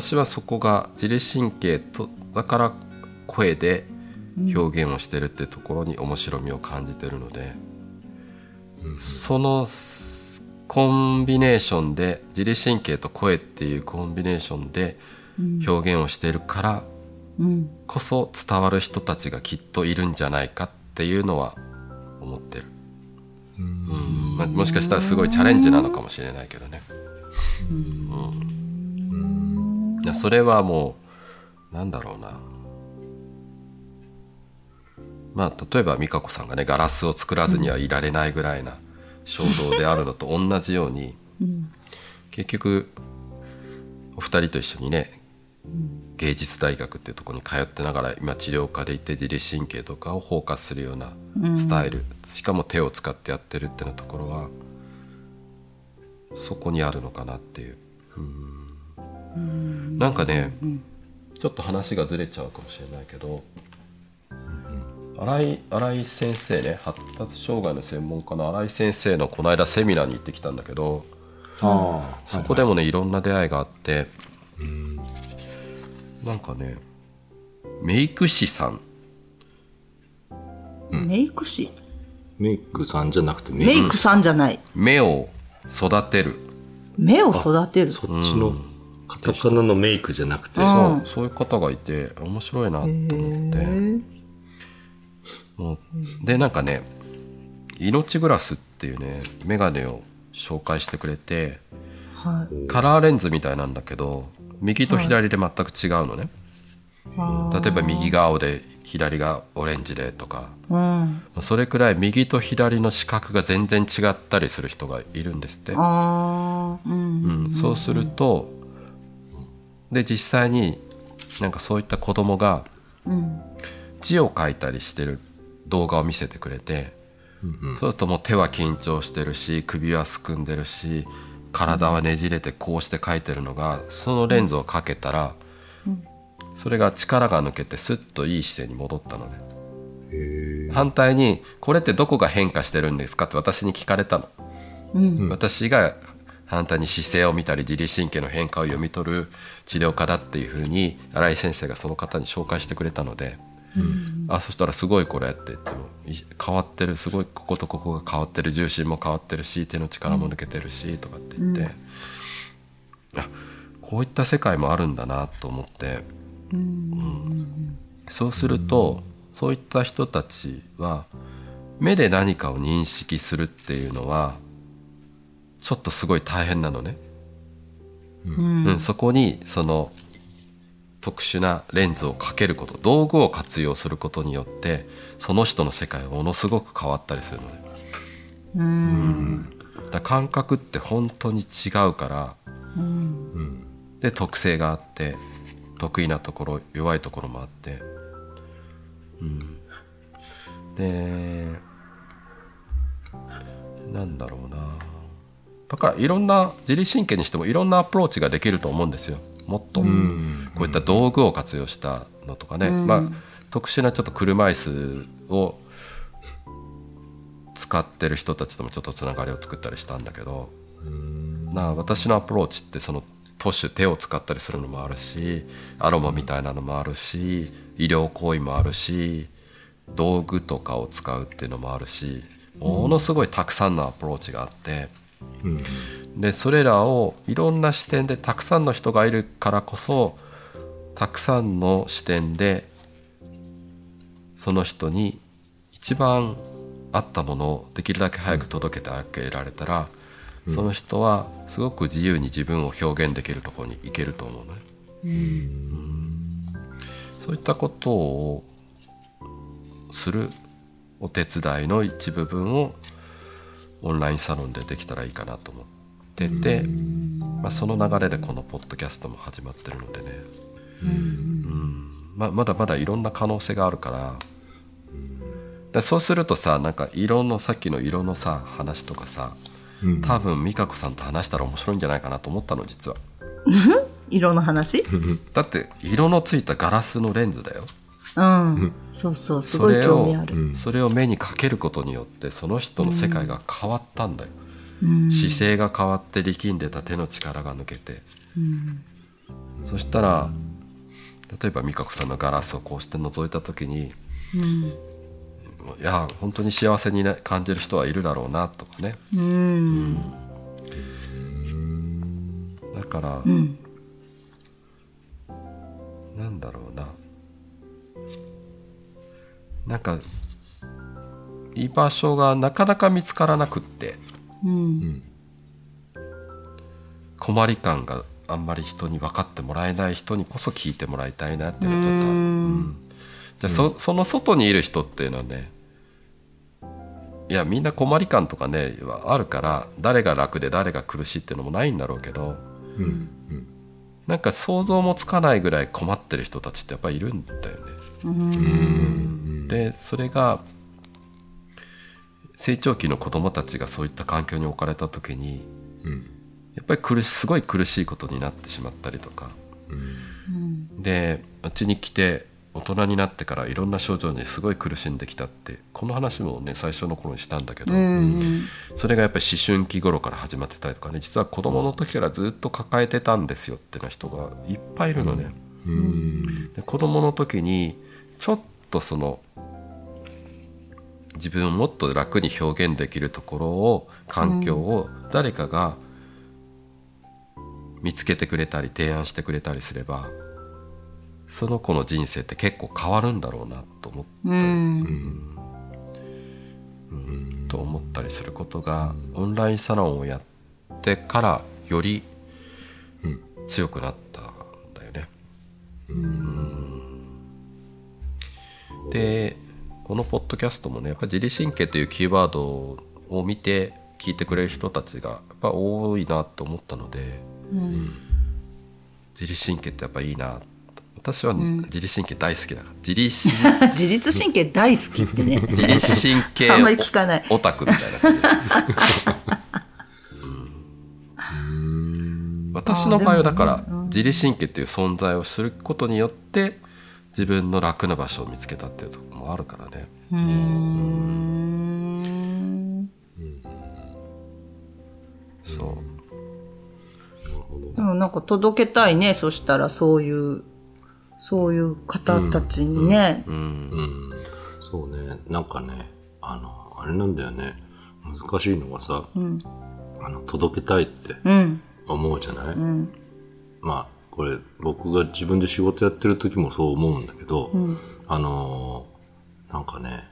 私はそこが自律神経とだから声で表現をしてるってところに面白みを感じてるので、そのコンビネーションで自律神経と声っていうコンビネーションで表現をしているからこそ伝わる人たちがきっといるんじゃないかっていうのは思ってる。うん。まあ、もしかしたらすごいチャレンジなのかもしれないけどね。うん、いやそれはもうなんだろうな。まあ例えば美香子さんがねガラスを作らずにはいられないぐらいな衝動であるのと同じように、うん、結局お二人と一緒にね、うん、芸術大学っていうところに通ってながら今治療家でいて自律神経とかを包括するようなスタイル、うん、しかも手を使ってやってるっていうところはそこにあるのかなっていう。うんなんかね、ちょっと話がずれちゃうかもしれないけど新井新井先生ね発達障害の専門家の新井先生のこの間セミナーに行ってきたんだけどあそこでもね、はいはい、いろんな出会いがあってん。なんかねメイク師さん、うん、メイク師？メイクさんじゃなくてメイクさんじゃない。目を育てる。目を育てる。そっちのカタカナのメイクじゃなくて、そう。そういう方がいて面白いなと思って。でなんかね命グラスっていうね眼鏡を紹介してくれて、はい、カラーレンズみたいなんだけど右と左で全く違うのね、はい、例えば右が青で左がオレンジでとか、うん、それくらい右と左の視覚が全然違ったりする人がいるんですって、うん、うん、そうするとで実際になんかそういった子供が字を書いたりしてる動画を見せてくれて、うんうん、そうするともう手は緊張してるし首はすくんでるし体はねじれてこうして描いてるのがそのレンズをかけたら、うん、それが力が抜けてスッといい姿勢に戻ったのね。反対に「これってどこが変化してるんですか?」って私に聞かれたの。うん、私が反対に姿勢を見たり自律神経の変化を読み取る治療家だっていうふうに新井先生がその方に紹介してくれたのでうん、あそしたらすごいこれって言っても変わってるすごいこことここが変わってる重心も変わってるし手の力も抜けてるし、とかって言って、うん、あこういった世界もあるんだなと思って、うん、そうすると、そういった人たちは目で何かを認識するっていうのはちょっとすごい大変なのね。うん、そこにその特殊なレンズをかけること道具を活用することによってその人の世界はものすごく変わったりするのね。うん。だ感覚って本当に違うから、うん、で特性があって得意なところ弱いところもあって、うん、でなんだろうなだからいろんな自律神経にしてもいろんなアプローチができると思うんですよ。もっとこういった道具を活用したのとかね、まあ、特殊なちょっと車椅子を使ってる人たちともちょっとつながりを作ったりしたんだけど。な私のアプローチってその都市手を使ったりするのもあるしアロマみたいなのもあるし医療行為もあるし道具とかを使うっていうのもあるしものすごいたくさんのアプローチがあって、うん、でそれらをいろんな視点でたくさんの人がいるからこそたくさんの視点でその人に一番合ったものをできるだけ早く届けてあげられたら、うん、その人はすごく自由に自分を表現できるところに行けると思うね。うん、そういったことをするお手伝いの一部分をオンラインサロンでできたらいいかなと思って。ってて、まあ、その流れでこのポッドキャストも始まってるのでね、うん。まあ、まだまだいろんな可能性があるから。でそうするとさなんか色のさっきの色のさ話とかさ多分美香子さんと話したら面白いんじゃないかなと思ったの実は。色の話？だって色のついたガラスのレンズだようん、そうそうすごい興味ある。それを目にかけることによってその人の世界が変わったんだよ、姿勢が変わって力んでた手の力が抜けて、うん、そしたら例えば美香子さんのガラスをこうして覗いた時に、うん、いや本当に幸せに、ね、感じる人はいるだろうなとかね、うん、だから、うん、なんだろうななんか居場所がなかなか見つからなくって、うん、困り感があんまり人に分かってもらえない人にこそ聞いてもらいたいなっていうのはちょっとうん、じゃあそその外にいる人っていうのはねいやみんな困り感とかねあるから誰が楽で誰が苦しいっていうのもないんだろうけど、うん。うん、なんか想像もつかないぐらい困ってる人たちってやっぱりいるんだよね。うん、でそれが成長期の子どもたちがそういった環境に置かれた時に、うん、やっぱり苦しすごい苦しいことになってしまったりとか、うん、でうちに来て大人になってからいろんな症状にすごい苦しんできたってこの話もね最初の頃にしたんだけど、うん、それがやっぱり思春期頃から始まってたりとかね実は子どもの時からずっと抱えてたんですよってな人がいっぱいいるのね。うん、で子どもの時にちょっとその自分をもっと楽に表現できるところを環境を誰かが見つけてくれたり提案してくれたりすればその子の人生って結構変わるんだろうなと思ったり、うん。うん、と思ったりすることがオンラインサロンをやってからより強くなったんだよね。うん、でこのポッドキャストもねやっぱ自律神経というキーワードを見て聞いてくれる人たちがやっぱ多いなと思ったので、うん、自律神経ってやっぱいいな私は自律神経大好きだから、自律自律神経大好きってね。自律神経 あんまり聞かない。オタクみたいな感じ、うん、私の場合はだから、自律神経っていう存在をすることによって自分の楽な場所を見つけたっていうところもあるからね。うん。そう。でもなんか届けたいね、そしたらそういう、そういう方たちにね。うん。うん、そうね、なんかね、あの、あれなんだよね。難しいのがさ、うん、あの届けたいって思うじゃない、うん、まあこれ僕が自分で仕事やってる時もそう思うんだけど、うん、あのなんかね、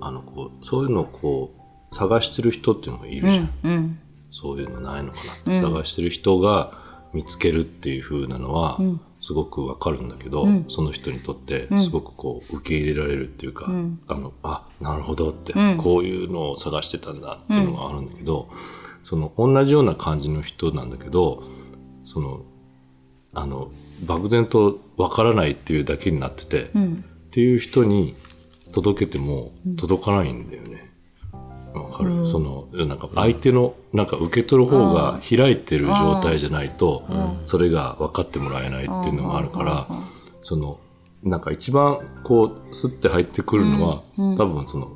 あの、こう、そういうのをこう、探してる人っていうのもいるじゃん。うんうん、そういうのないのかなって、探してる人が見つけるっていう風なのは、すごくわかるんだけど、うん、その人にとってすごくこう受け入れられるっていうか、うん、あの、あ、なるほどって、うん、こういうのを探してたんだっていうのがあるんだけど、その同じような感じの人なんだけど、その、あの、漠然とわからないっていうだけになってて、っていう人に届けても届かないんだよね。わかる、うん、その、なんか相手の、なんか受け取る方が開いてる状態じゃないと、それが分かってもらえないっていうのがあるから、その、なんか一番こう、スッて入ってくるのは、多分その、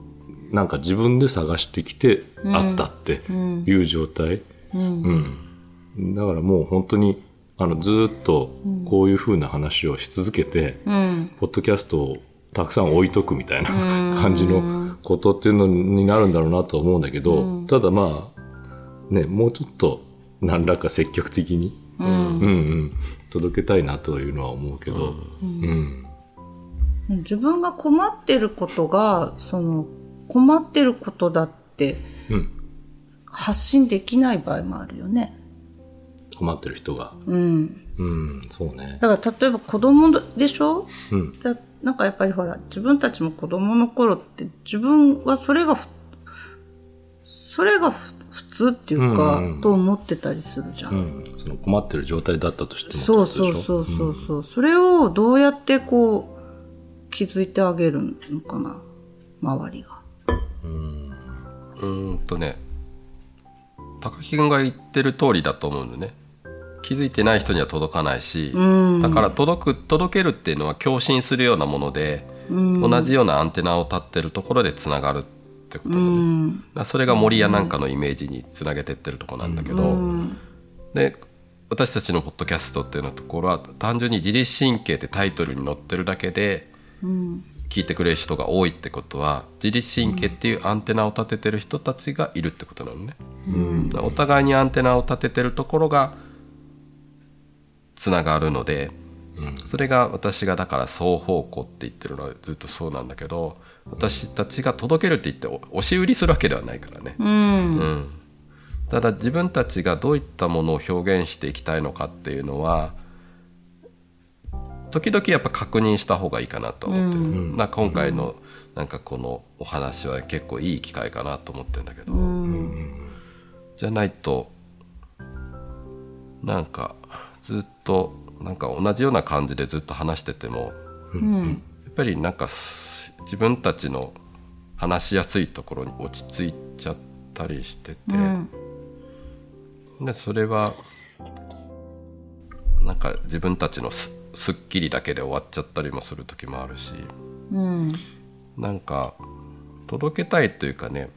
なんか自分で探してきてあったっていう状態。うん。だからもう本当に、あの、ずっとこういう風な話をし続けて、ポッドキャストをたくさん置いとくみたいな 感じのことっていうのになるんだろうなと思うんだけど、ただまあ、ね、もうちょっと何らか積極的に、うん、うんうん届けたいなというのは思うけど、うん、うん、自分が困ってることが、その、困ってることだって、発信できない場合もあるよね。困ってる人が。うん。うん、そうね。だから例えば子供でしょ？うん。なんかやっぱりほら、自分たちも子供の頃って自分はそれが、それが普通っていうか、うんうん、と思ってたりするじゃん。うん、その困ってる状態だったとしてもそうそうそうそうそう、うん、それをどうやってこう、気づいてあげるのかな、周りが。うん。うんとね、高木君が言ってる通りだと思うんだよね。気づいてない人には届かないし、だから届く届けるっていうのは共振するようなもので、同じようなアンテナを立ってるところでつながるってことだね、それが森やなんかのイメージにつなげてってるとこなんだけど、で私たちのポッドキャストっていうのところは単純に自律神経ってタイトルに載ってるだけで聞いてくれる人が多いってことは自律神経っていうアンテナを立ててる人たちがいるってことなのね。うん、お互いにアンテナを立ててるところがつながるので、うん、それが私がだから双方向って言ってるのはずっとそうなんだけど私たちが届けるって言って押し売りするわけではないからね。うん、うん。ただ自分たちがどういったものを表現していきたいのかっていうのは時々やっぱ確認した方がいいかなと思ってる、うん、な今回のなんかこのお話は結構いい機会かなと思ってるんだけど、うん、じゃないとなんかずっとなんか同じような感じでずっと話してても、うん、やっぱりなんか自分たちの話しやすいところに落ち着いちゃったりしてて、でそれはなんか自分たちのすすっきりだけで終わっちゃったりもする時もあるし、うん、なんか届けたいというかね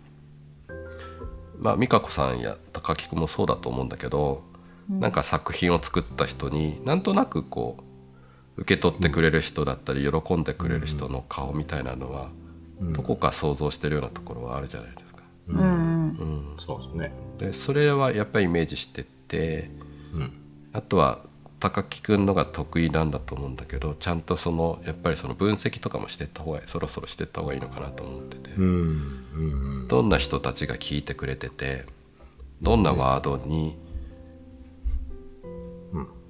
まあ美香子さんや高木君もそうだと思うんだけど、うん、なんか作品を作った人になんとなくこう受け取ってくれる人だったり喜んでくれる人の顔みたいなのは、うん、どこか想像してるようなところはあるじゃないですか。うん、うん、そうですね。でそれはやっぱりイメージしてて、うん、あとは高木君のが得意なんだと思うんだけどちゃんとそのやっぱりその分析とかもしてった方がそろそろしてった方がいいのかなと思ってて、うんうん、どんな人たちが聞いてくれててどんなワードに、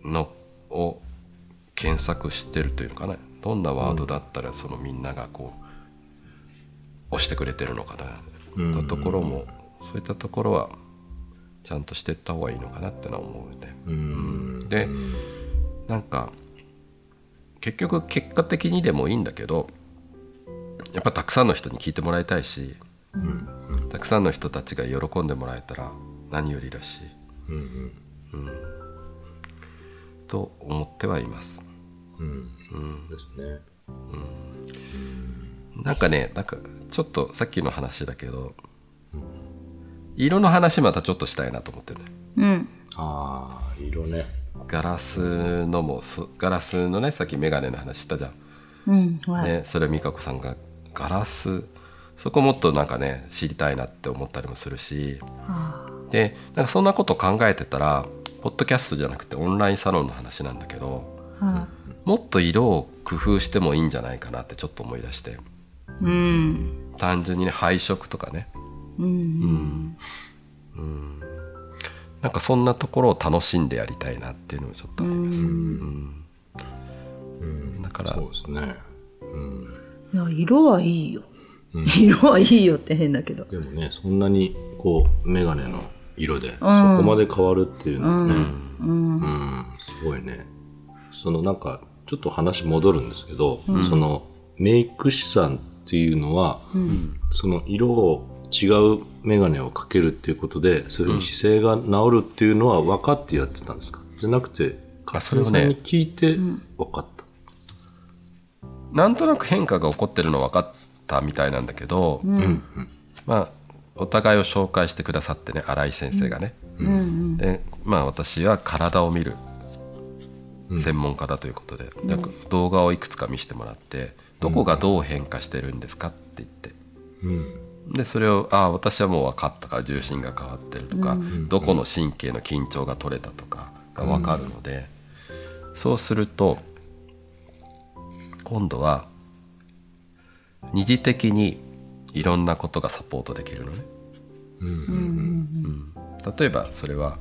のを検索してるというのかなどんなワードだったらそのみんながこう押してくれてるのかな、とところもそういったところはちゃんとしていった方がいいのかなってのは思うね。うん、でなんか結局結果的にでもいいんだけどやっぱたくさんの人に聞いてもらいたいし、うん、たくさんの人たちが喜んでもらえたら何よりだし、うん、うん、と思ってはいます。うん、ですね。うん、なんかねなんかちょっとさっきの話だけど、色の話またちょっとしたいなと思ってね。うん。ああ、色ね。ガラスのもガラスのねさっき眼鏡の話したじゃん。うんはい、ね、それ美香子さんがガラスそこもっとなんかね知りたいなって思ったりもするし、はあ、でなんかそんなこと考えてたらポッドキャストじゃなくてオンラインサロンの話なんだけど、はあ、もっと色を工夫してもいいんじゃないかなってちょっと思い出して、うん、単純にね配色とかね、うん、うん、なんかそんなところを楽しんでやりたいなっていうのもちょっとあります。うん、うん、だからそうですね、うん、いや色はいいよ、色はいいよって変だけど。でもねそんなにこう眼鏡の色で。そこまで変わるっていうのはね、うん。すごいね。そのなんかちょっと話戻るんですけど、そのメイク師さんっていうのは、その色を違う眼鏡をかけるっていうことで、そういうふうに姿勢が治るっていうのは分かってやってたんですか、じゃなくて、かすみさんに聞いて分かった、なんとなく変化が起こってるの分かったみたいなんだけど、うん、まあ、お互いを紹介してくださってね、新井先生がね。うん、で、まあ私は体を見る専門家だということで、うん、動画をいくつか見せてもらって、どこがどう変化してるんですかって言って。うん。でそれをああ私はもう分かったから重心が変わってるとか、うん、どこの神経の緊張が取れたとかが分かるので、うん、そうすると今度は二次的にいろんなことがサポートできるのね。うん、例えばそれは、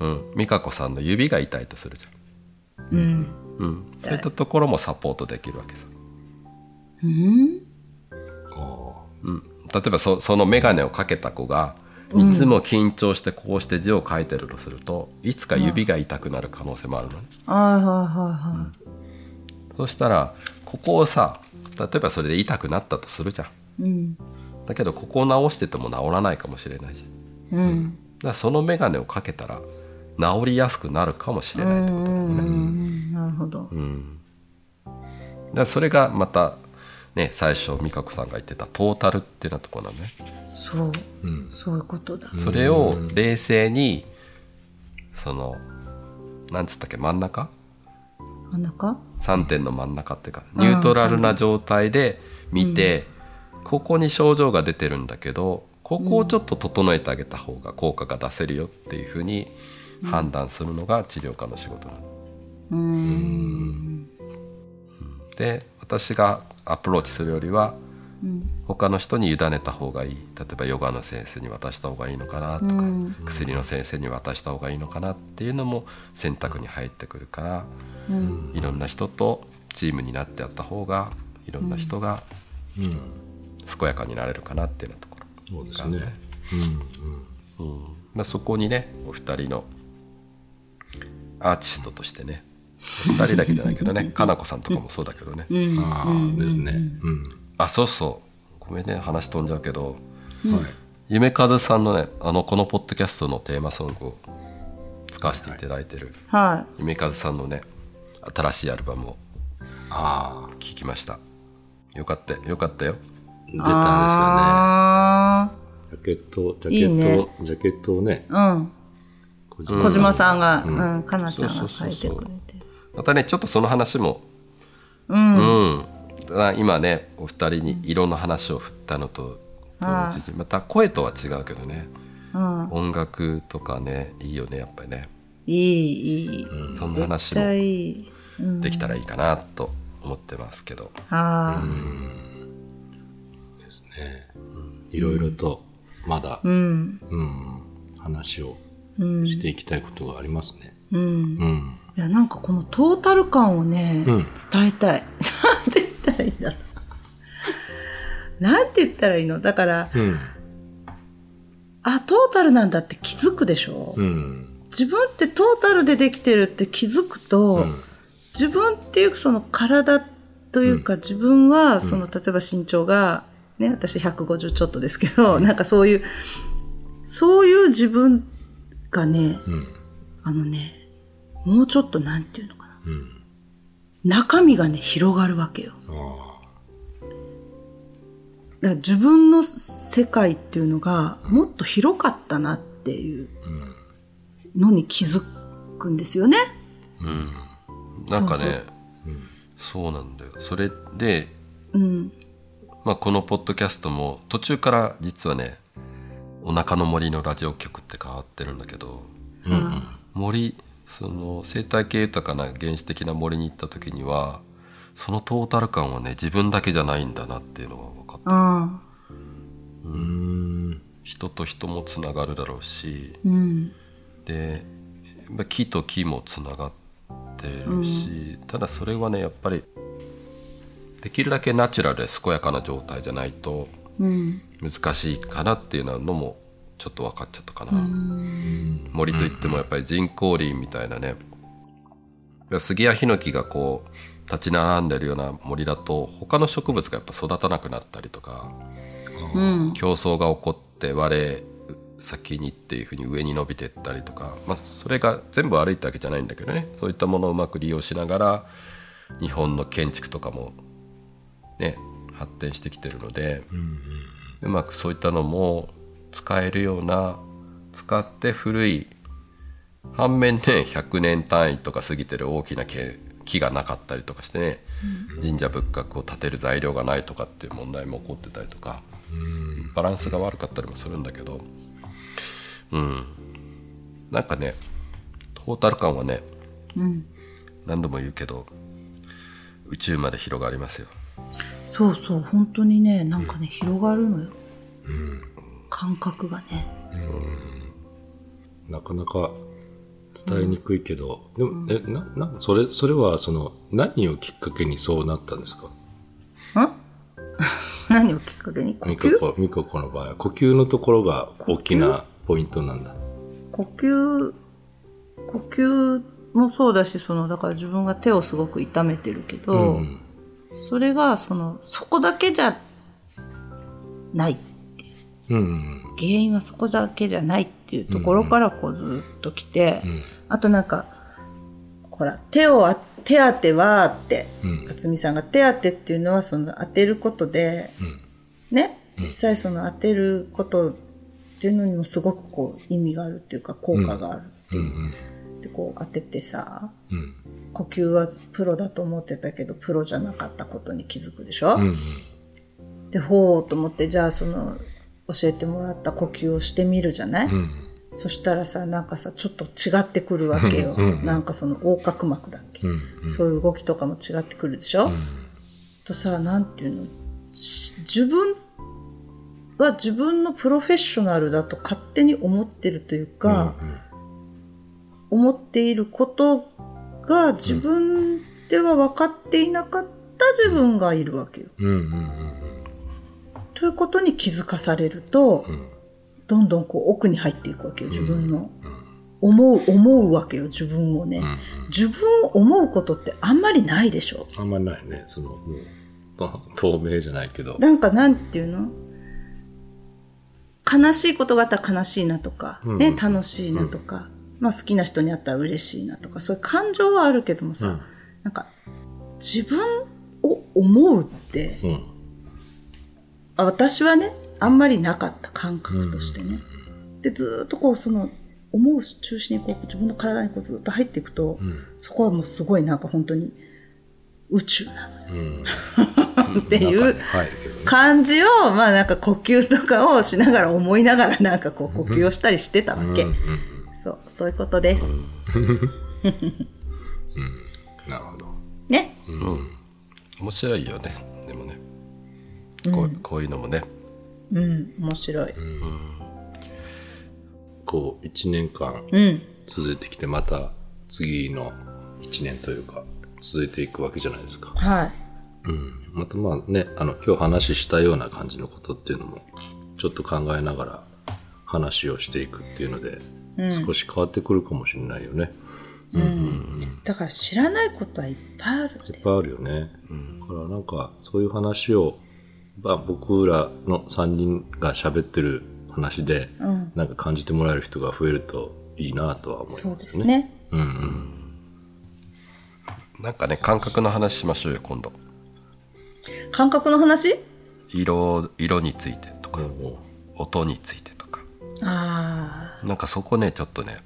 うん、美香子さんの指が痛いとするじゃん。うん、うん、そういったところもサポートできるわけさ。うんうん、例えばそその眼鏡をかけた子がいつも緊張してこうして字を書いてるとすると、いつか指が痛くなる可能性もあるのね。はいはいはいはい。そしたらここをさ例えばそれで痛くなったとするじゃん。うん、だけどここを直してても治らないかもしれないじゃん。うん、だからその眼鏡をかけたら治りやすくなるかもしれないってことだよね。なるほど。うん、だそれがまたね、最初美香子さんが言ってたトータルっていうなところなのね。そう、うん、そういうことだ。それを冷静にそのなんつったっけ真ん中真ん中 ?3 点の真ん中っていうかニュートラルな状態で見て、うん、ここに症状が出てるんだけどここをちょっと整えてあげた方が効果が出せるよっていうふうに判断するのが治療家の仕事なの。うん。で私がアプローチするよりは他の人に委ねた方がいい。例えばヨガの先生に渡した方がいいのかなとか、うん、薬の先生に渡した方がいいのかなっていうのも選択に入ってくるから、うん、いろんな人とチームになってやった方がいろんな人が健やかになれるかなっていうようなところが、ね、そうですね。うんうん。まあ、そこにねお二人のアーティストとしてね2人だけじゃないけどね かなこさんとかもそうだけどね。ああですね。うんあそうそう。ごめんね話飛んじゃうけど、うん、夢和さんのねあのこのポッドキャストのテーマソングを使わせていただいてる、はい、夢和さんのね新しいアルバムをああ聞きました。よかったよかったよ。出たんですよね。ジャケットジャケットいい、ね、ジャケットをね。うん。小島さんが、うん、うん、かなちゃんが書いてくれて。またねちょっとその話も。うん、うん今ねお二人に色の話を振ったのと同時にまた声とは違うけどね、うん、音楽とかねいいよねやっぱりね。いいいい、うん、そんな話もできたらいいかなと思ってますけど、うん、ですね、いろいろとまだ、うん。話をしていきたいことがありますね。うん。いやなんかこのトータル感をね、伝えたいったらいいんだろう。なんて言ったらいいの？だから、うん、あ、トータルなんだって気づくでしょ、うん、自分ってトータルでできてるって気づくと、うん、自分っていうその体というか、自分はその、例えば身長が、ね、私150ちょっとですけど、なんかそういう、そういう自分がね、あのね、もうちょっとなんていうのかな。中身がね、広がるわけよ。だから自分の世界っていうのがもっと広かったなっていうのに気づくんですよね。うん。なんかね、そうなんだよ。それで、うん、まあこのポッドキャストも途中から実はね、お腹の森のラジオ局って変わってるんだけど、うん、森、その生態系豊かな原始的な森に行った時には、そのトータル感はね自分だけじゃないんだなっていうのが分かった。うん。人と人もつながるだろうし、うん、で木と木もつながってるし、うん、ただそれはねやっぱりできるだけナチュラルで健やかな状態じゃないと難しいかなっていうのもちょっと分かっちゃったかな、森といってもやっぱり人工林みたいなね。杉やヒノキがこう立ち並んでるような森だと他の植物がやっぱ育たなくなったりとか、うん、競争が起こって我先にっていうふうに上に伸びていったりとか、まあ、それが全部悪いってわけじゃないんだけどね。そういったものをうまく利用しながら日本の建築とかもね発展してきてるので、うんうん、うまくそういったのも使えるような使って古い反面ね100年単位とか過ぎてる大きな木がなかったりとかしてね、うん、神社仏閣を建てる材料がないとかっていう問題も起こってたりとか、うん、バランスが悪かったりもするんだけどうん。なんかねトータル感はね、うん、何度も言うけど宇宙まで広がりますよ。そうそう本当にねなんかね、広がるのよ、うん、感覚がね、うん、なかなか伝えにくいけど、でも、え、な、な、それ、それは、その、何をきっかけにそうなったんですか？ん？何をきっかけに？呼吸？ミココの場合は、呼吸のところが大きなポイントなんだ。呼吸、呼吸もそうだし、その、だから自分が手をすごく痛めてるけど、うん、それが、その、そこだけじゃないう。うん、原因はそこだけじゃないっていうところからこうずっと来て、うん。うん、あとなんか、ほら、手をあ、手当てはって、辰巳さんが手当てっていうのはその当てることで、うん、ね、実際その当てることっていうのにもすごくこう意味があるっていうか効果がある。う。んうん、でこう当ててさ、うん、呼吸はプロだと思ってたけどプロじゃなかったことに気づくでしょ、うんうん、でほうと思ってじゃあその教えてもらった呼吸をしてみるじゃない、うん、そしたらさなんかさちょっと違ってくるわけよ、うんうん、なんかその横隔膜だっけ、うんうん、そういう動きとかも違ってくるでしょ、うん、とさなんていうの？自分は自分のプロフェッショナルだと勝手に思ってるというか、うんうん、思っていることが自分では分かっていなかった自分がいるわけよ。ということに気づかされると、うん、どんどんこう奥に入っていくわけよ、自分の。思う、思うわけよ、自分をね。うんうん、自分を思うことってあんまりないでしょ。あんまりないね。その、透明じゃないけど。なんかなんていうの？悲しいことがあったら悲しいなとか、うん、ね、楽しいなとか、うん、まあ好きな人に会ったら嬉しいなとか、そういう感情はあるけどもさ、うん、なんか、自分を思うって、私はね、あんまりなかった感覚としてね。で、ずっとこう、その、思う中心にこう、自分の体にこうずっと入っていくと、そこはもうすごいなんか本当に、宇宙なのよ。うん、っていう感じを、まあなんか呼吸とかをしながら思いながらなんかこう呼吸をしたりしてたわけ。うん、そう、そういうことです。うん、なるほど。ね。うん。面白いよね。でもね。こうこういうのもね。うん、面白い。こう、一年間続いてきて、また次の一年というか、続いていくわけじゃないですか。はい。うん。またまあね、あの、今日話したような感じのことっていうのも、ちょっと考えながら話をしていくっていうので、うん、少し変わってくるかもしれないよね。うん、うん、だから知らないことはいっぱいある、ね、いっぱいあるよね。うん、だからなんか、そういう話を、まあ、僕らの3人が喋ってる話で、うん、なんか感じてもらえる人が増えるといいなとは思いますね。そうですね。うんうん。なんかね感覚の話しましょうよ今度。感覚の話？色色についてとか、音についてとか。あなんかそこねちょっとね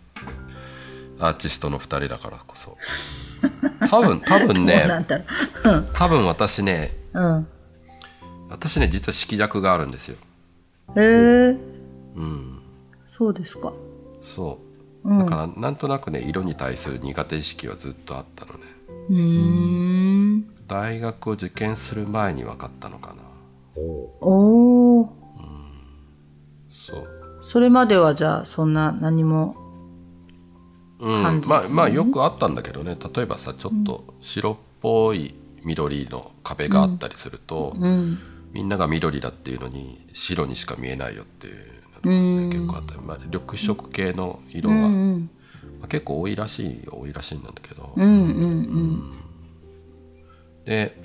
アーティストの2人だからこそ。多分多分ね うん、多分私ね、うん、私ね実は色弱があるんですよ。へえうん。そうですか。そう。だからなんとなくね色に対する苦手意識はずっとあったのね。うん。大学を受験する前に分かったのかな。おお、うん、そう。それまではじゃあそんな何もうん、まあまあよくあったんだけどね。例えばさちょっと白っぽい緑の壁があったりすると、うん、みんなが緑だっていうのに白にしか見えないよっていうのが、ね、結構あった。り、まあ、緑色系の色が、うんまあ、結構多いらしい多いらしいんだけど、で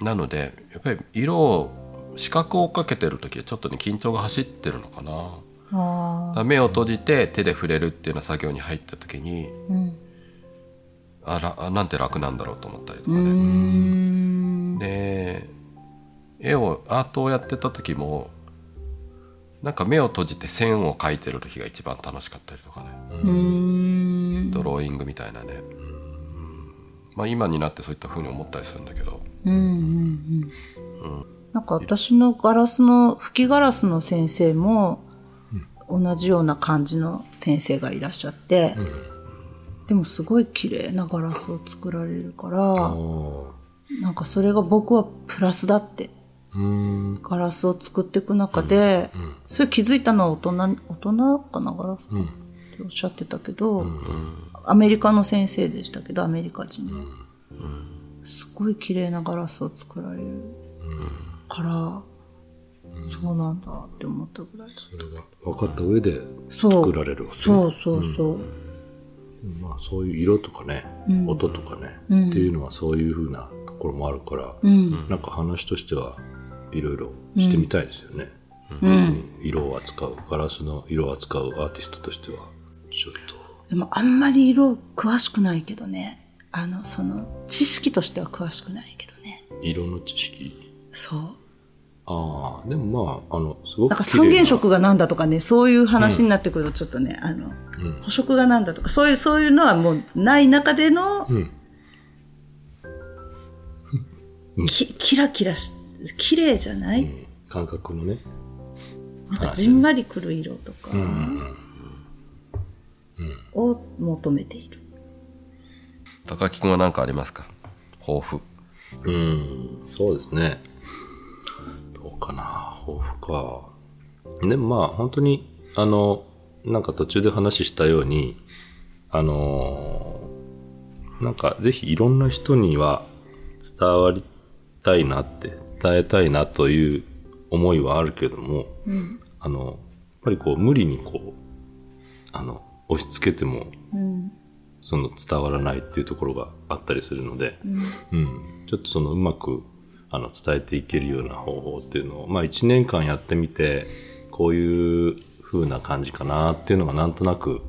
なのでやっぱり色を視覚をかけてる時はちょっとね緊張が走ってるのかな。目を閉じて手で触れるっていうような作業に入った時に、うん、あらなんて楽なんだろうと思ったりとかね。で絵をアートをやってた時もなんか目を閉じて線を描いてる時が一番楽しかったりとかね。ドローイングみたいなね、まあ、今になってそういったふうに思ったりするんだけど。うんうんうん、うん、なんか私のガラスの吹きガラスの先生も同じような感じの先生がいらっしゃって、うん、でもすごい綺麗なガラスを作られるからなんかそれが僕はプラスだってガラスを作っていく中で、うん。うん、それ気づいたのは大人、大人かな、ガラス。っておっしゃってたけど、うんアメリカの先生でしたけど、アメリカ人の。すごい綺麗なガラスを作られる。から、そうなんだって思ったぐらいだそれが分かった上で作られるわけ、ね、そうそうそう、まあそういう色とかね、音とかね、っていうのはそういうふうなところもあるから、うん、なんか話としてはいろいろしてみたいですよね、うん、色を扱うガラスの色を扱うアーティストとしてはちょっと。でもあんまり色詳しくないけどね。あのその知識としては詳しくないけどね。色の知識？そう。ああ、でもまあ、あの、すごくなんか三原色がなんだとかね、そういう話になってくるとちょっとね、うん、あの、うん、補色がなんだとか、そういう、そういうのはもうない中での、うん、きキラキラし、綺麗じゃない、感覚のね。なんかじんわりくる色とかを求めている。高木君は何かありますか？抱負。うん、そうですね。どうかな、抱負か。でもまあ、本当に、あの、なんか途中で話したように、あのなんかぜひいろんな人には伝わりたいなって、伝えたいなという思いはあるけども、うん、あの、やっぱりこう無理にこう、あの、押し付けても、うん、その伝わらないっていうところがあったりするので、うん、うん、ちょっとそのうまくあの伝えていけるような方法っていうのを、まあ1年間やってみて、こういう風な感じかなっていうのがなんとなく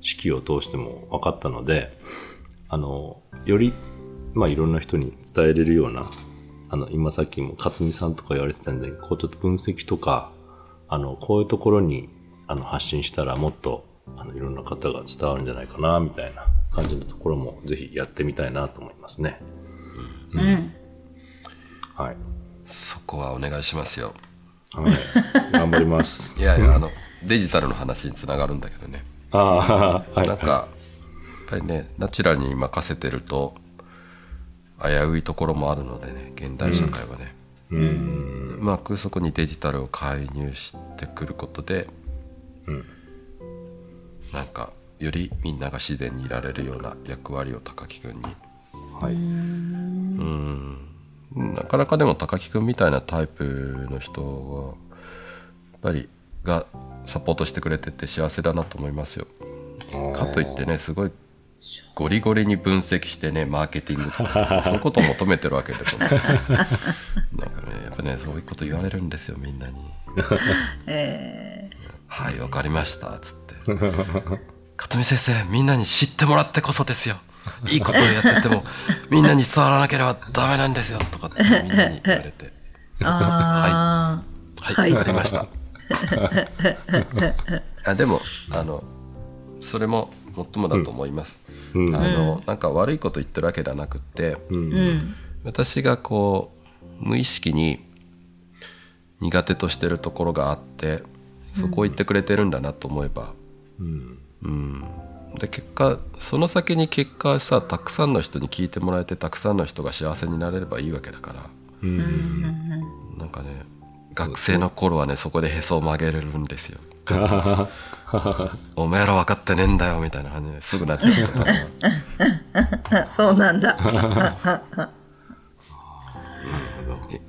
式を通しても分かったので、あの、より、まあいろんな人に伝えれるような、あの、今さっきも勝美さんとか言われてたんで、こうちょっと分析とか、あの、こういうところに、あの、発信したらもっと、あの、いろんな方が伝わるんじゃないかな、みたいな感じのところも、ぜひやってみたいなと思いますね。うん。うん、はい。そこはお願いしますよ。はい。頑張ります。いやいや、あの、デジタルの話につながるんだけどね。ああ、はい。なんか、やっぱりね、ナチュラルに任せてると、危ういところもあるのでね、現代社会はね。うん、うまくそこにデジタルを介入してくることで、うん、なんかよりみんなが自然にいられるような役割を高木君に。はい。うん。なかなかでも高木君みたいなタイプの人はやっぱりがサポートしてくれてて幸せだなと思いますよ。かといってねすごいゴリゴリに分析してねマーケティングとか そういうことを求めてるわけでもない。なんかねやっぱねそういうこと言われるんですよみんなに「えー、はいわかりました」っつって「勝美先生みんなに知ってもらってこそですよ。いいことをやっててもみんなに伝わらなければダメなんですよ」とかってみんなに言われて「はい。はいわ、はい、かりました」あでもあのそれももっともだと思います、うん、あのなんか悪いこと言ってるわけではなくて、うん、私がこう無意識に苦手としてるところがあってそこを言ってくれてるんだなと思えば、うん、うん、で結果その先に結果さたくさんの人に聞いてもらえてたくさんの人が幸せになれればいいわけだから、うん、なんかね学生の頃はねそこでへそを曲げれるんですよ。お前ら分かってねえんだよみたいな感じですぐなっちゃったそうなんだ。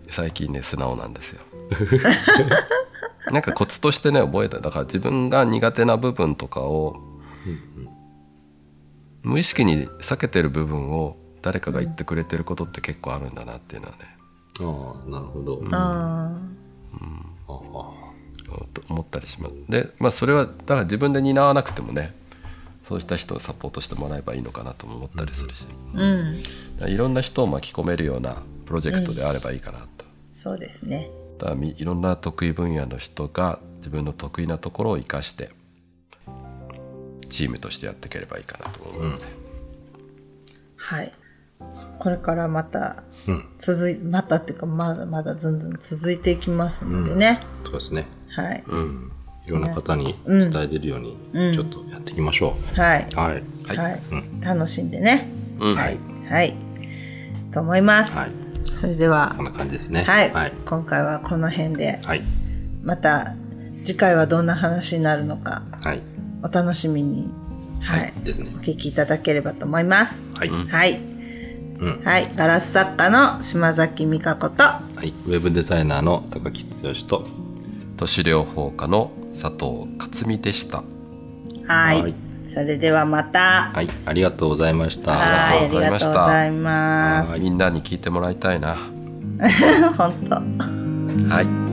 最近ね素直なんですよ。なんかコツとしてね覚えた。だから自分が苦手な部分とかを、無意識に避けてる部分を誰かが言ってくれてることって結構あるんだなっていうのはね。ああなるほど、うん、ああ、うん。と思ったりしますでまあそれはだから自分で担わなくてもねそうした人をサポートしてもらえばいいのかなと思ったりするし、うん、いろんな人を巻き込めるようなプロジェクトであればいいかなと、うん、そうですね。だいろんな得意分野の人が自分の得意なところを生かしてチームとしてやっていければいいかなと思うので、うん、はい。これからまた続い、うん、またっていうかまだまだずんずん続いていきますのでね、そうですねはい。うん。いろんな方に伝えれるように、ちょっとやっていきましょう。はい。はい。はい。楽しんでね。はい。はい。と思います。はい。それでは。こんな感じですね。はい。今回はこの辺で。はい。また、次回はどんな話になるのか。はい。お楽しみに。はい。ですね。お聞きいただければと思います。はい。はい。はい。ガラス作家の島崎美香子と、はい。ウェブデザイナーの高木剛と、都市療法科の佐藤克美でした。はい。それではまた。はい。ありがとうございました。ありがとうございました。みんなに聞いてもらいたいな。本当。はい